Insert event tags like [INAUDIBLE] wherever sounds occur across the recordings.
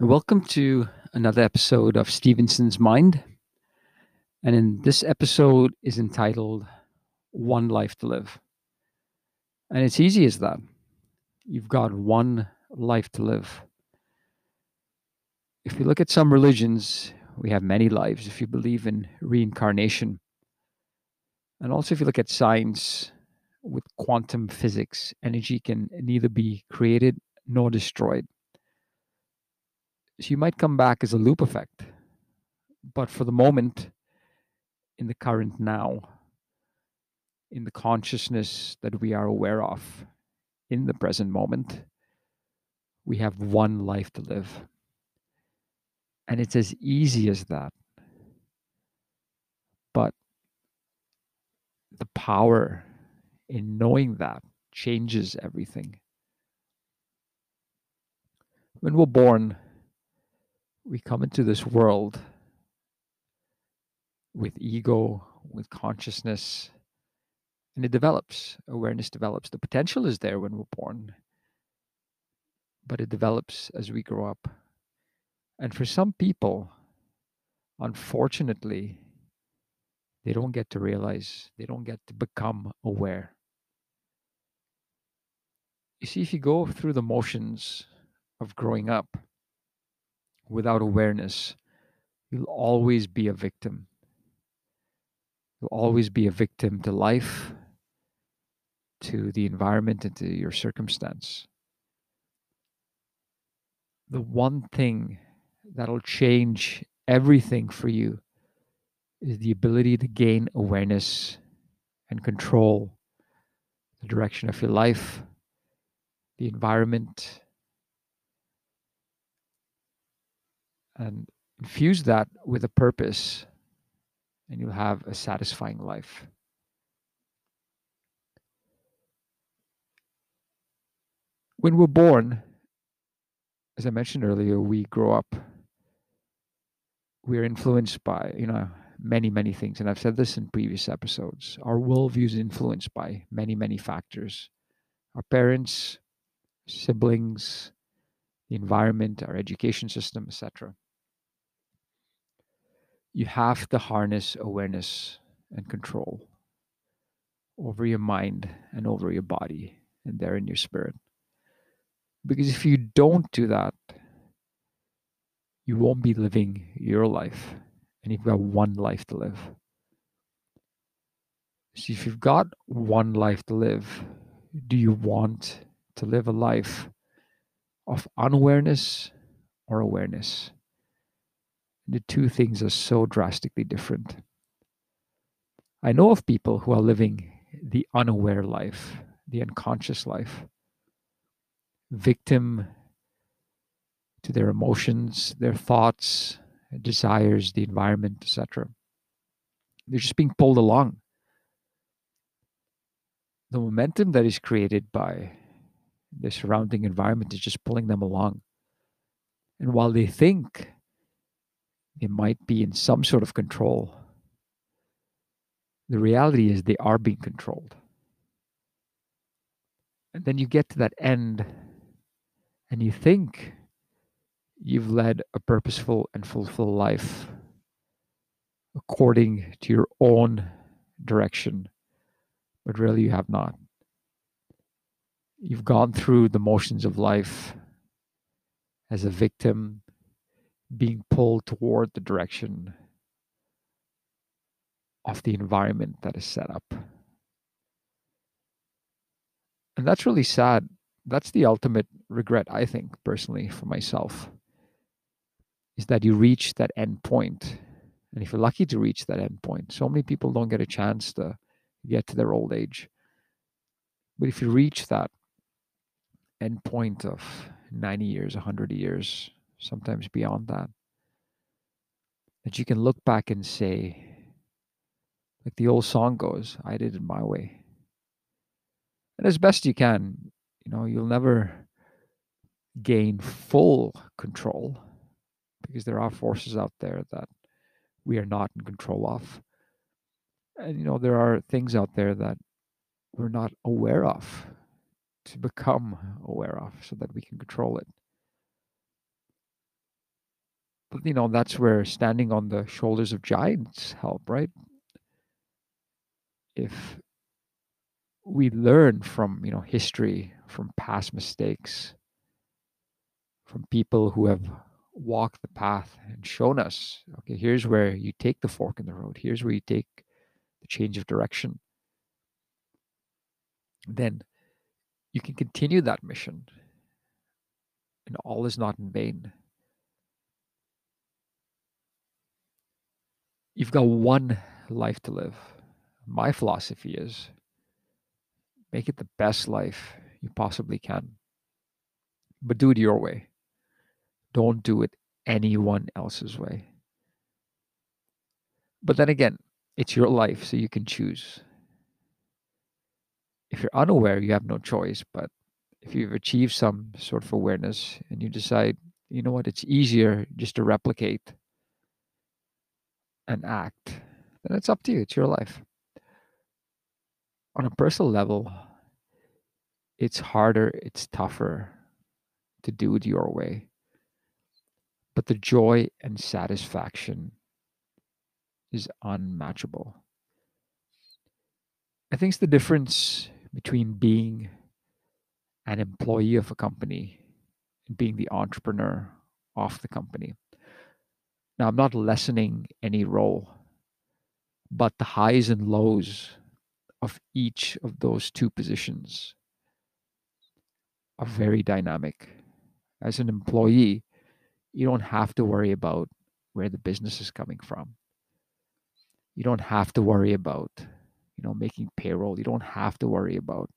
Welcome to another episode of Stevenson's Mind. And in this episode is entitled One Life to Live. And it's easy as that. You've got one life to live. If you look at some religions, we have many lives. If you believe in reincarnation, and also if you look at science with quantum physics, energy can neither be created nor destroyed. You might come back as a loop effect. But for the moment, in the current now, in the consciousness that we are aware of, in the present moment, we have one life to live. And it's as easy as that. But the power in knowing that changes everything. When we're born, we come into this world with ego, with consciousness, and it develops. Awareness develops. The potential is there when we're born, but it develops as we grow up. And for some people, unfortunately, they don't get to realize, they don't get to become aware. You see, if you go through the motions of growing up, without awareness, you'll always be a victim. You'll always be a victim to life, to the environment, and to your circumstance. The one thing that'll change everything for you is the ability to gain awareness and control the direction of your life, the environment, and infuse that with a purpose, and you'll have a satisfying life. When we're born, as I mentioned earlier, we grow up, we're influenced by, you know, many, many things. And I've said this in previous episodes. Our worldview is influenced by many, many factors our parents, siblings, the environment, our education system, etc you have to harness awareness and control over your mind and over your body and there in your spirit. Because if you don't do that, you won't be living your life and you've got one life to live. So if you've got one life to live, do you want to live a life of unawareness or awareness? The two things are so drastically different. I know of people who are living the unaware life, the unconscious life, victim to their emotions, their thoughts, desires, the environment, etc. They're just being pulled along. The momentum that is created by the surrounding environment is just pulling them along. And while they think they might be in some sort of control. The reality is they are being controlled. And then you get to that end and you think you've led a purposeful and fulfilled life according to your own direction, but really you have not. You've gone through the motions of life as a victim, being pulled toward the direction of the environment that is set up. And that's really sad. That's the ultimate regret, I think, personally, for myself, is that you reach that end point. And if you're lucky to reach that end point, so many people don't get a chance to get to their old age. But if you reach that end point of 90 years, 100 years, sometimes beyond that. That you can look back and say, like the old song goes, I did it my way. And as best you can, you know, you'll never gain full control because there are forces out there that we are not in control of. And, you know, there are things out there that we're not aware of to become aware of so that we can control it. You know, that's where standing on the shoulders of giants help, right? If we learn from, you know, history, from past mistakes, from people who have walked the path and shown us, okay, here's where you take the fork in the road, here's where you take the change of direction, then you can continue that mission and all is not in vain. You've got one life to live. My philosophy is make it the best life you possibly can, but do it your way. Don't do it anyone else's way. But then again, it's your life, so you can choose. If you're unaware, you have no choice. But if you've achieved some sort of awareness and you decide, you know what, it's easier just to replicate and act, then it's up to you. It's your life. On a personal level, it's harder, it's tougher to do it your way. But the joy and satisfaction is unmatchable. I think it's the difference between being an employee of a company and being the entrepreneur of the company. Now, I'm not lessening any role, but the highs and lows of each of those two positions are very dynamic. As an employee, you don't have to worry about where the business is coming from. You don't have to worry about, you know, making payroll. You don't have to worry about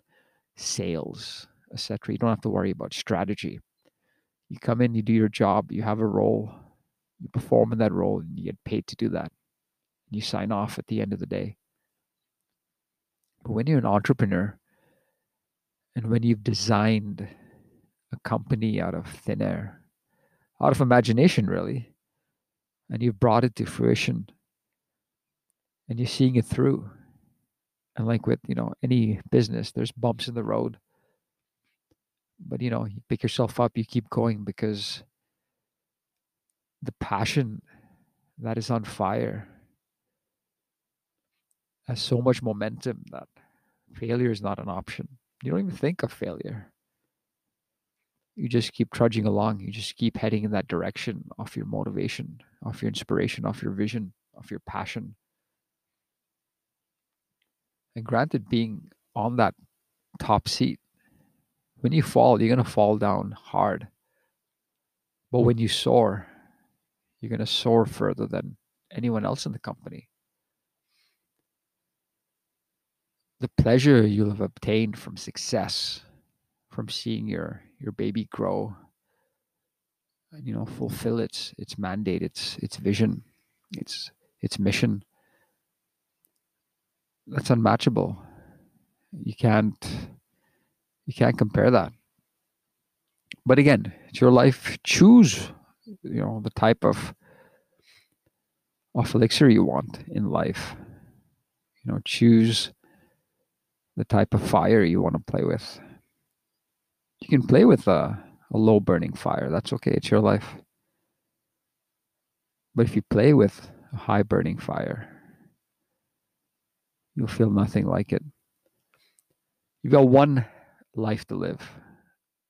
sales, etc. You don't have to worry about strategy. You come in, you do your job, you have a role, you perform in that role, and you get paid to do that. You sign off at the end of the day. But when you're an entrepreneur and when you've designed a company out of thin air, out of imagination, really, and you've brought it to fruition and you're seeing it through. And like with, you know, any business, there's bumps in the road. But, you know, you pick yourself up, you keep going because the passion that is on fire has so much momentum that failure is not an option. You don't even think of failure. You just keep trudging along. You just keep heading in that direction of your motivation, of your inspiration, of your vision, of your passion. And granted, being on that top seat, when you fall, you're going to fall down hard. But when you soar, you're going to soar further than anyone else in the company. the pleasure you'll have obtained from success, from seeing your your baby grow, and you know fulfill its its mandate, its its vision, its its mission. That's unmatchable. You can't you can't compare that. But again, it's your life. Choose, you know, the type of of elixir you want in life. You know, choose the type of fire you want to play with. You can play with a, a low burning fire. That's okay. It's your life. But if you play with a high burning fire, you'll feel nothing like it. You've got one life to live.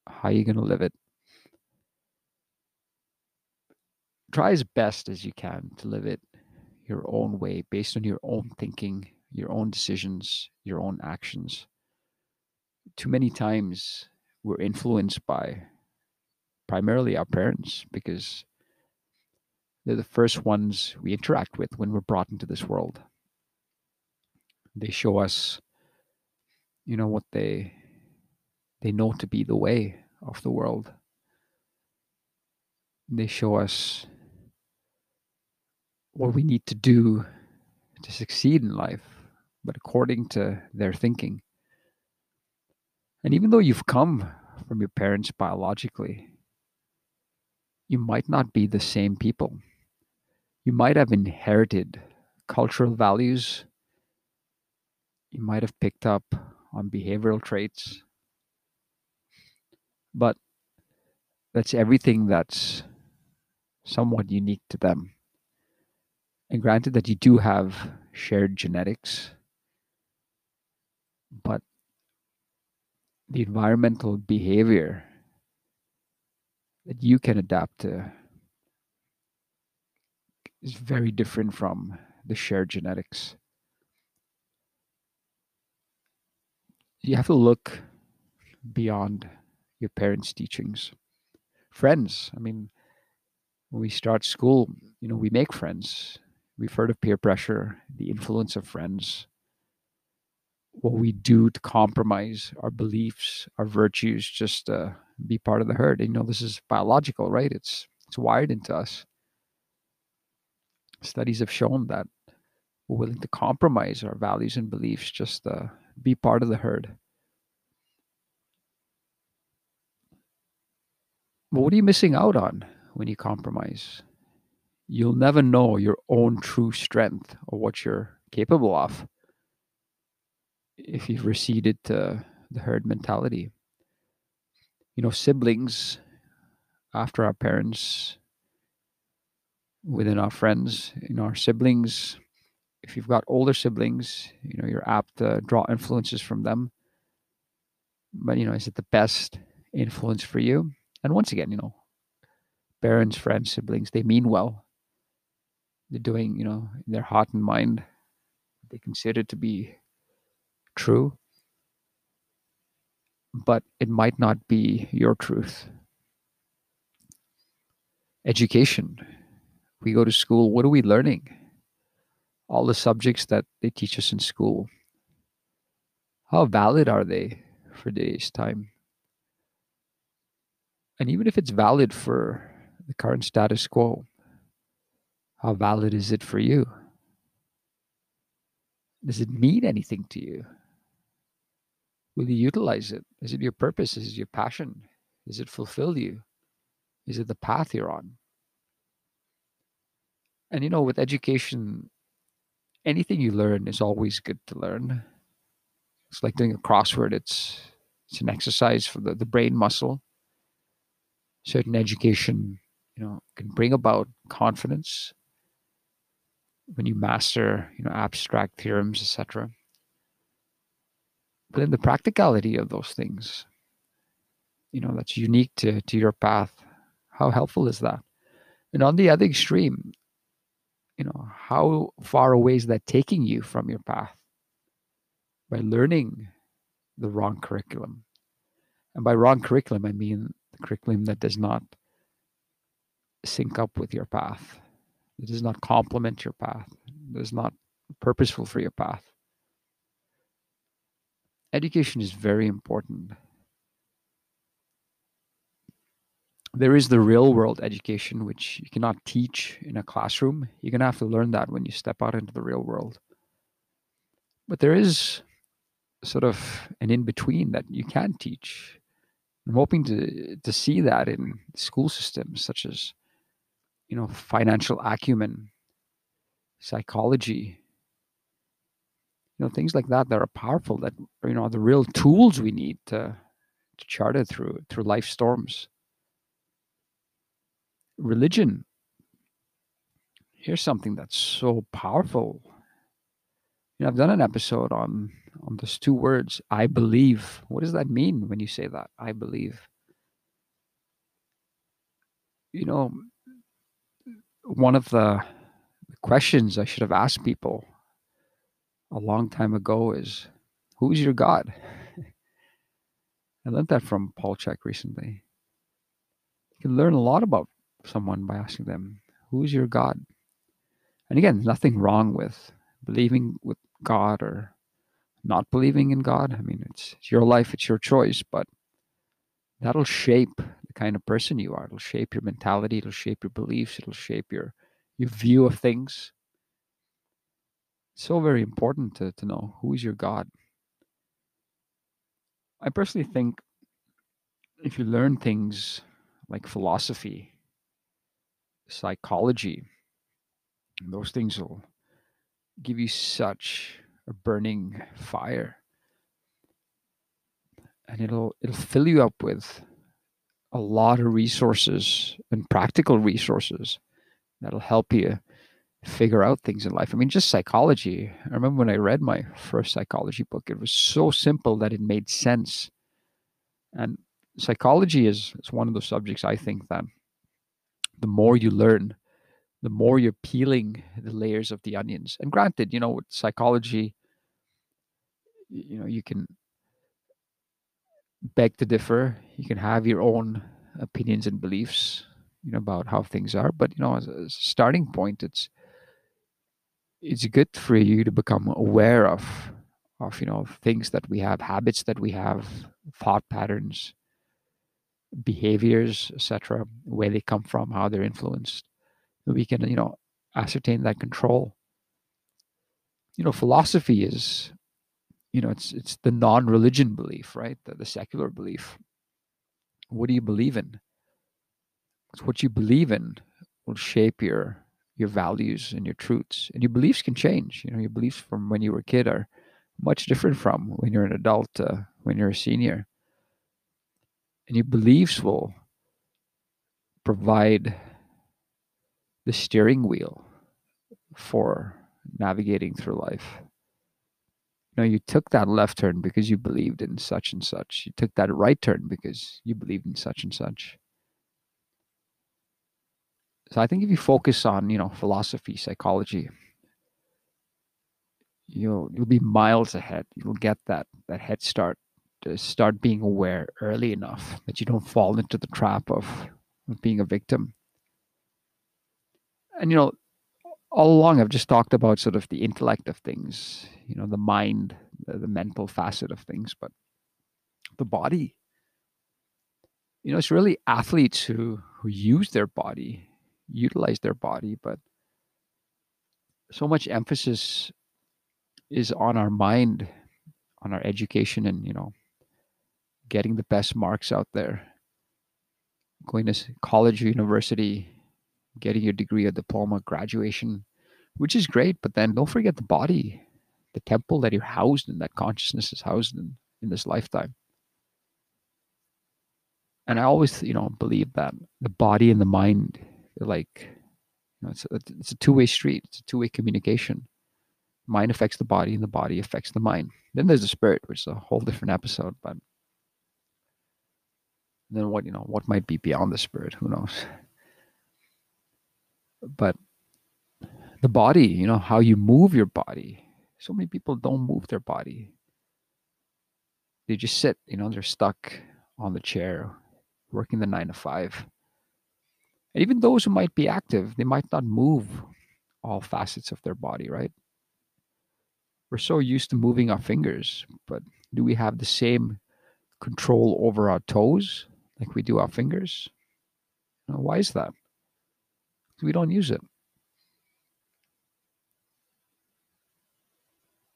How are you going to live it? Try as best as you can to live it your own way based on your own thinking, your own decisions, your own actions. Too many times we're influenced by primarily our parents because they're the first ones we interact with when we're brought into this world. They show us, you know, what they they know to be the way of the world. They show us what we need to do to succeed in life but according to their thinking. And even though you've come from your parents biologically, you might not be the same people. You might have inherited cultural values. You might have picked up on behavioral traits. But that's everything that's somewhat unique to them. And granted that you do have shared genetics, but the environmental behavior that you can adapt to is very different from the shared genetics. You have to look beyond your parents' teachings. Friends, I mean, when we start school, you know, we make friends. We've heard of peer pressure, the influence of friends, what we do to compromise our beliefs, our virtues, just to be part of the herd. You know, this is biological, right? It's it's wired into us. Studies have shown that we're willing to compromise our values and beliefs just to be part of the herd. But what are you missing out on when you compromise? You'll never know your own true strength or what you're capable of if you've receded to the herd mentality. You know, siblings after our parents, within our friends, you know, our siblings, if you've got older siblings, you know, you're apt to draw influences from them. But, you know, is it the best influence for you? And once again, you know, parents, friends, siblings, they mean well. They're doing, you know, in their heart and mind, they consider to be true. But it might not be your truth. Education. We go to school, what are we learning? All the subjects that they teach us in school. How valid are they for today's time? And even if it's valid for the current status quo, how valid is it for you? Does it mean anything to you? Will you utilize it? Is it your purpose? Is it your passion? Does it fulfill you? Is it the path you're on? And you know, with education, anything you learn is always good to learn. It's like doing a crossword. It's it's an exercise for the, the brain muscle certain education, you know, can bring about confidence when you master, you know, abstract theorems, etc. But in the practicality of those things, you know, that's unique to, to your path. How helpful is that? And on the other extreme, you know, how far away is that taking you from your path? By learning the wrong curriculum. And by wrong curriculum, I mean the curriculum that does not sync up with your path, it does not complement your path, it is not purposeful for your path. Education is very important. There is the real world education, which you cannot teach in a classroom. You're going to have to learn that when you step out into the real world. But there is sort of an in between that you can teach I'm hoping to to see that in school systems such as you know financial acumen, psychology, you know things like that that are powerful that you know are the real tools we need to to chart it through through life storms. Religion. Here's something that's so powerful. You know, I've done an episode on on those two words, I believe. What does that mean when you say that? I believe. You know, one of the questions I should have asked people a long time ago is who's your God? [LAUGHS] I learned that from Paul Chek recently. You can learn a lot about someone by asking them, who's your God? And again, nothing wrong with believing with God or not believing in God. I mean, it's, it's your life, it's your choice, but that'll shape kind of person you are. It'll shape your mentality, it'll shape your beliefs, it'll shape your your view of things. It's so very important to, to know who is your God. I personally think if you learn things like philosophy, psychology, those things will give you such a burning fire and it'll it'll fill you up with a lot of resources and practical resources that'll help you figure out things in life. I mean, just psychology. I remember when I read my first psychology book, it was so simple that it made sense. And psychology is, is one of those subjects I think that the more you learn, the more you're peeling the layers of the onions. And granted, you know, with psychology, you know, you can beg to differ. You can have your own opinions and beliefs, you know, about how things are. But you know, as, a starting point, it's it's good for you to become aware of of you know things that we have, habits that we have, thought patterns, behaviors, etc., where they come from, how they're influenced. We can, you know, ascertain that control. You know, philosophy is, you know, it's it's the non-religion belief, right? The, the secular belief. What do you believe in? It's what you believe in will shape your your values and your truths. And your beliefs can change. You know, your beliefs from when you were a kid are much different from when you're an adult, uh, when you're a senior and your beliefs will provide the steering wheel for navigating through life. Know, you took that left turn because you believed in such and such. You took that right turn because you believed in such and such. So I think if you focus on, you know, philosophy, psychology, you'll you'll be miles ahead. You'll get that that head start to start being aware early enough that you don't fall into the trap of, of being a victim. And, you know, all along I've just talked about sort of the intellect of things, you know, the mind, the, the mental facet of things, but the body. You know, it's really athletes who who use their body, utilize their body, but so much emphasis is on our mind, on our education and, you know, getting the best marks out there, going to college or university, getting your degree or diploma, graduation, which is great. But then don't forget the body, the temple that you're housed in, that consciousness is housed in in this lifetime. And I always, you know, believe that the body and the mind, like, you know, it's a, it's a two-way street. It's a two-way communication. Mind affects the body, and the body affects the mind. Then there's the spirit, which is a whole different episode. But then what you know what might be beyond the spirit who knows but the body you know how you move your body so many people don't move their body they just sit you know they're stuck on the chair working the nine to five and even those who might be active they might not move all facets of their body right we're so used to moving our fingers but do we have the same control over our toes like we do our fingers. why is that? We don't use it.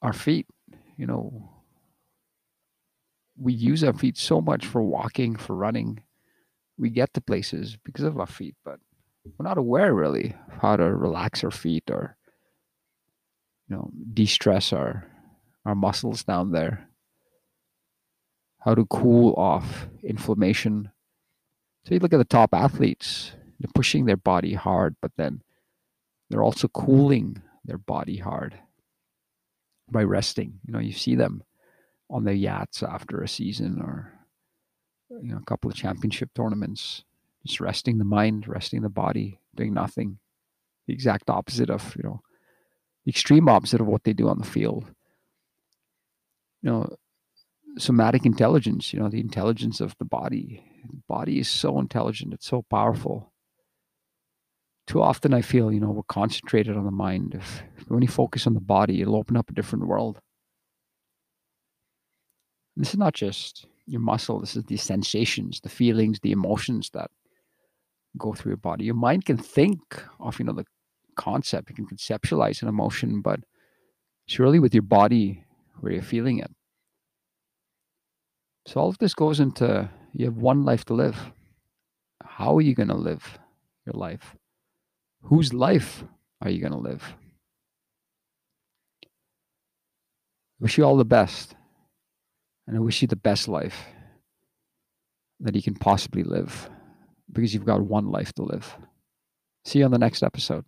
Our feet, you know, we use our feet so much for walking, for running. We get to places because of our feet, but we're not aware really of how to relax our feet or you know de-stress our our muscles down there how to cool off inflammation. So you look at the top athletes, they're pushing their body hard, but then they're also cooling their body hard by resting. You know, you see them on their yachts after a season or you know a couple of championship tournaments, just resting the mind, resting the body, doing nothing. The exact opposite of, you know, the extreme opposite of what they do on the field. You know, somatic intelligence, you know, the intelligence of the body. The body is so intelligent, it's so powerful. Too often I feel, you know, we're concentrated on the mind. If, we only focus on the body, it'll open up a different world. And this is not just your muscle, this is the sensations, the feelings, the emotions that go through your body. Your mind can think of, you know, the concept, you can conceptualize an emotion, but it's really with your body where you're feeling it. So all of this goes into you have one life to live. How are you going to live your life? Whose life are you going to live? I wish you all the best. And I wish you the best life. that you can possibly live because you've got one life to live. See you on the next episode.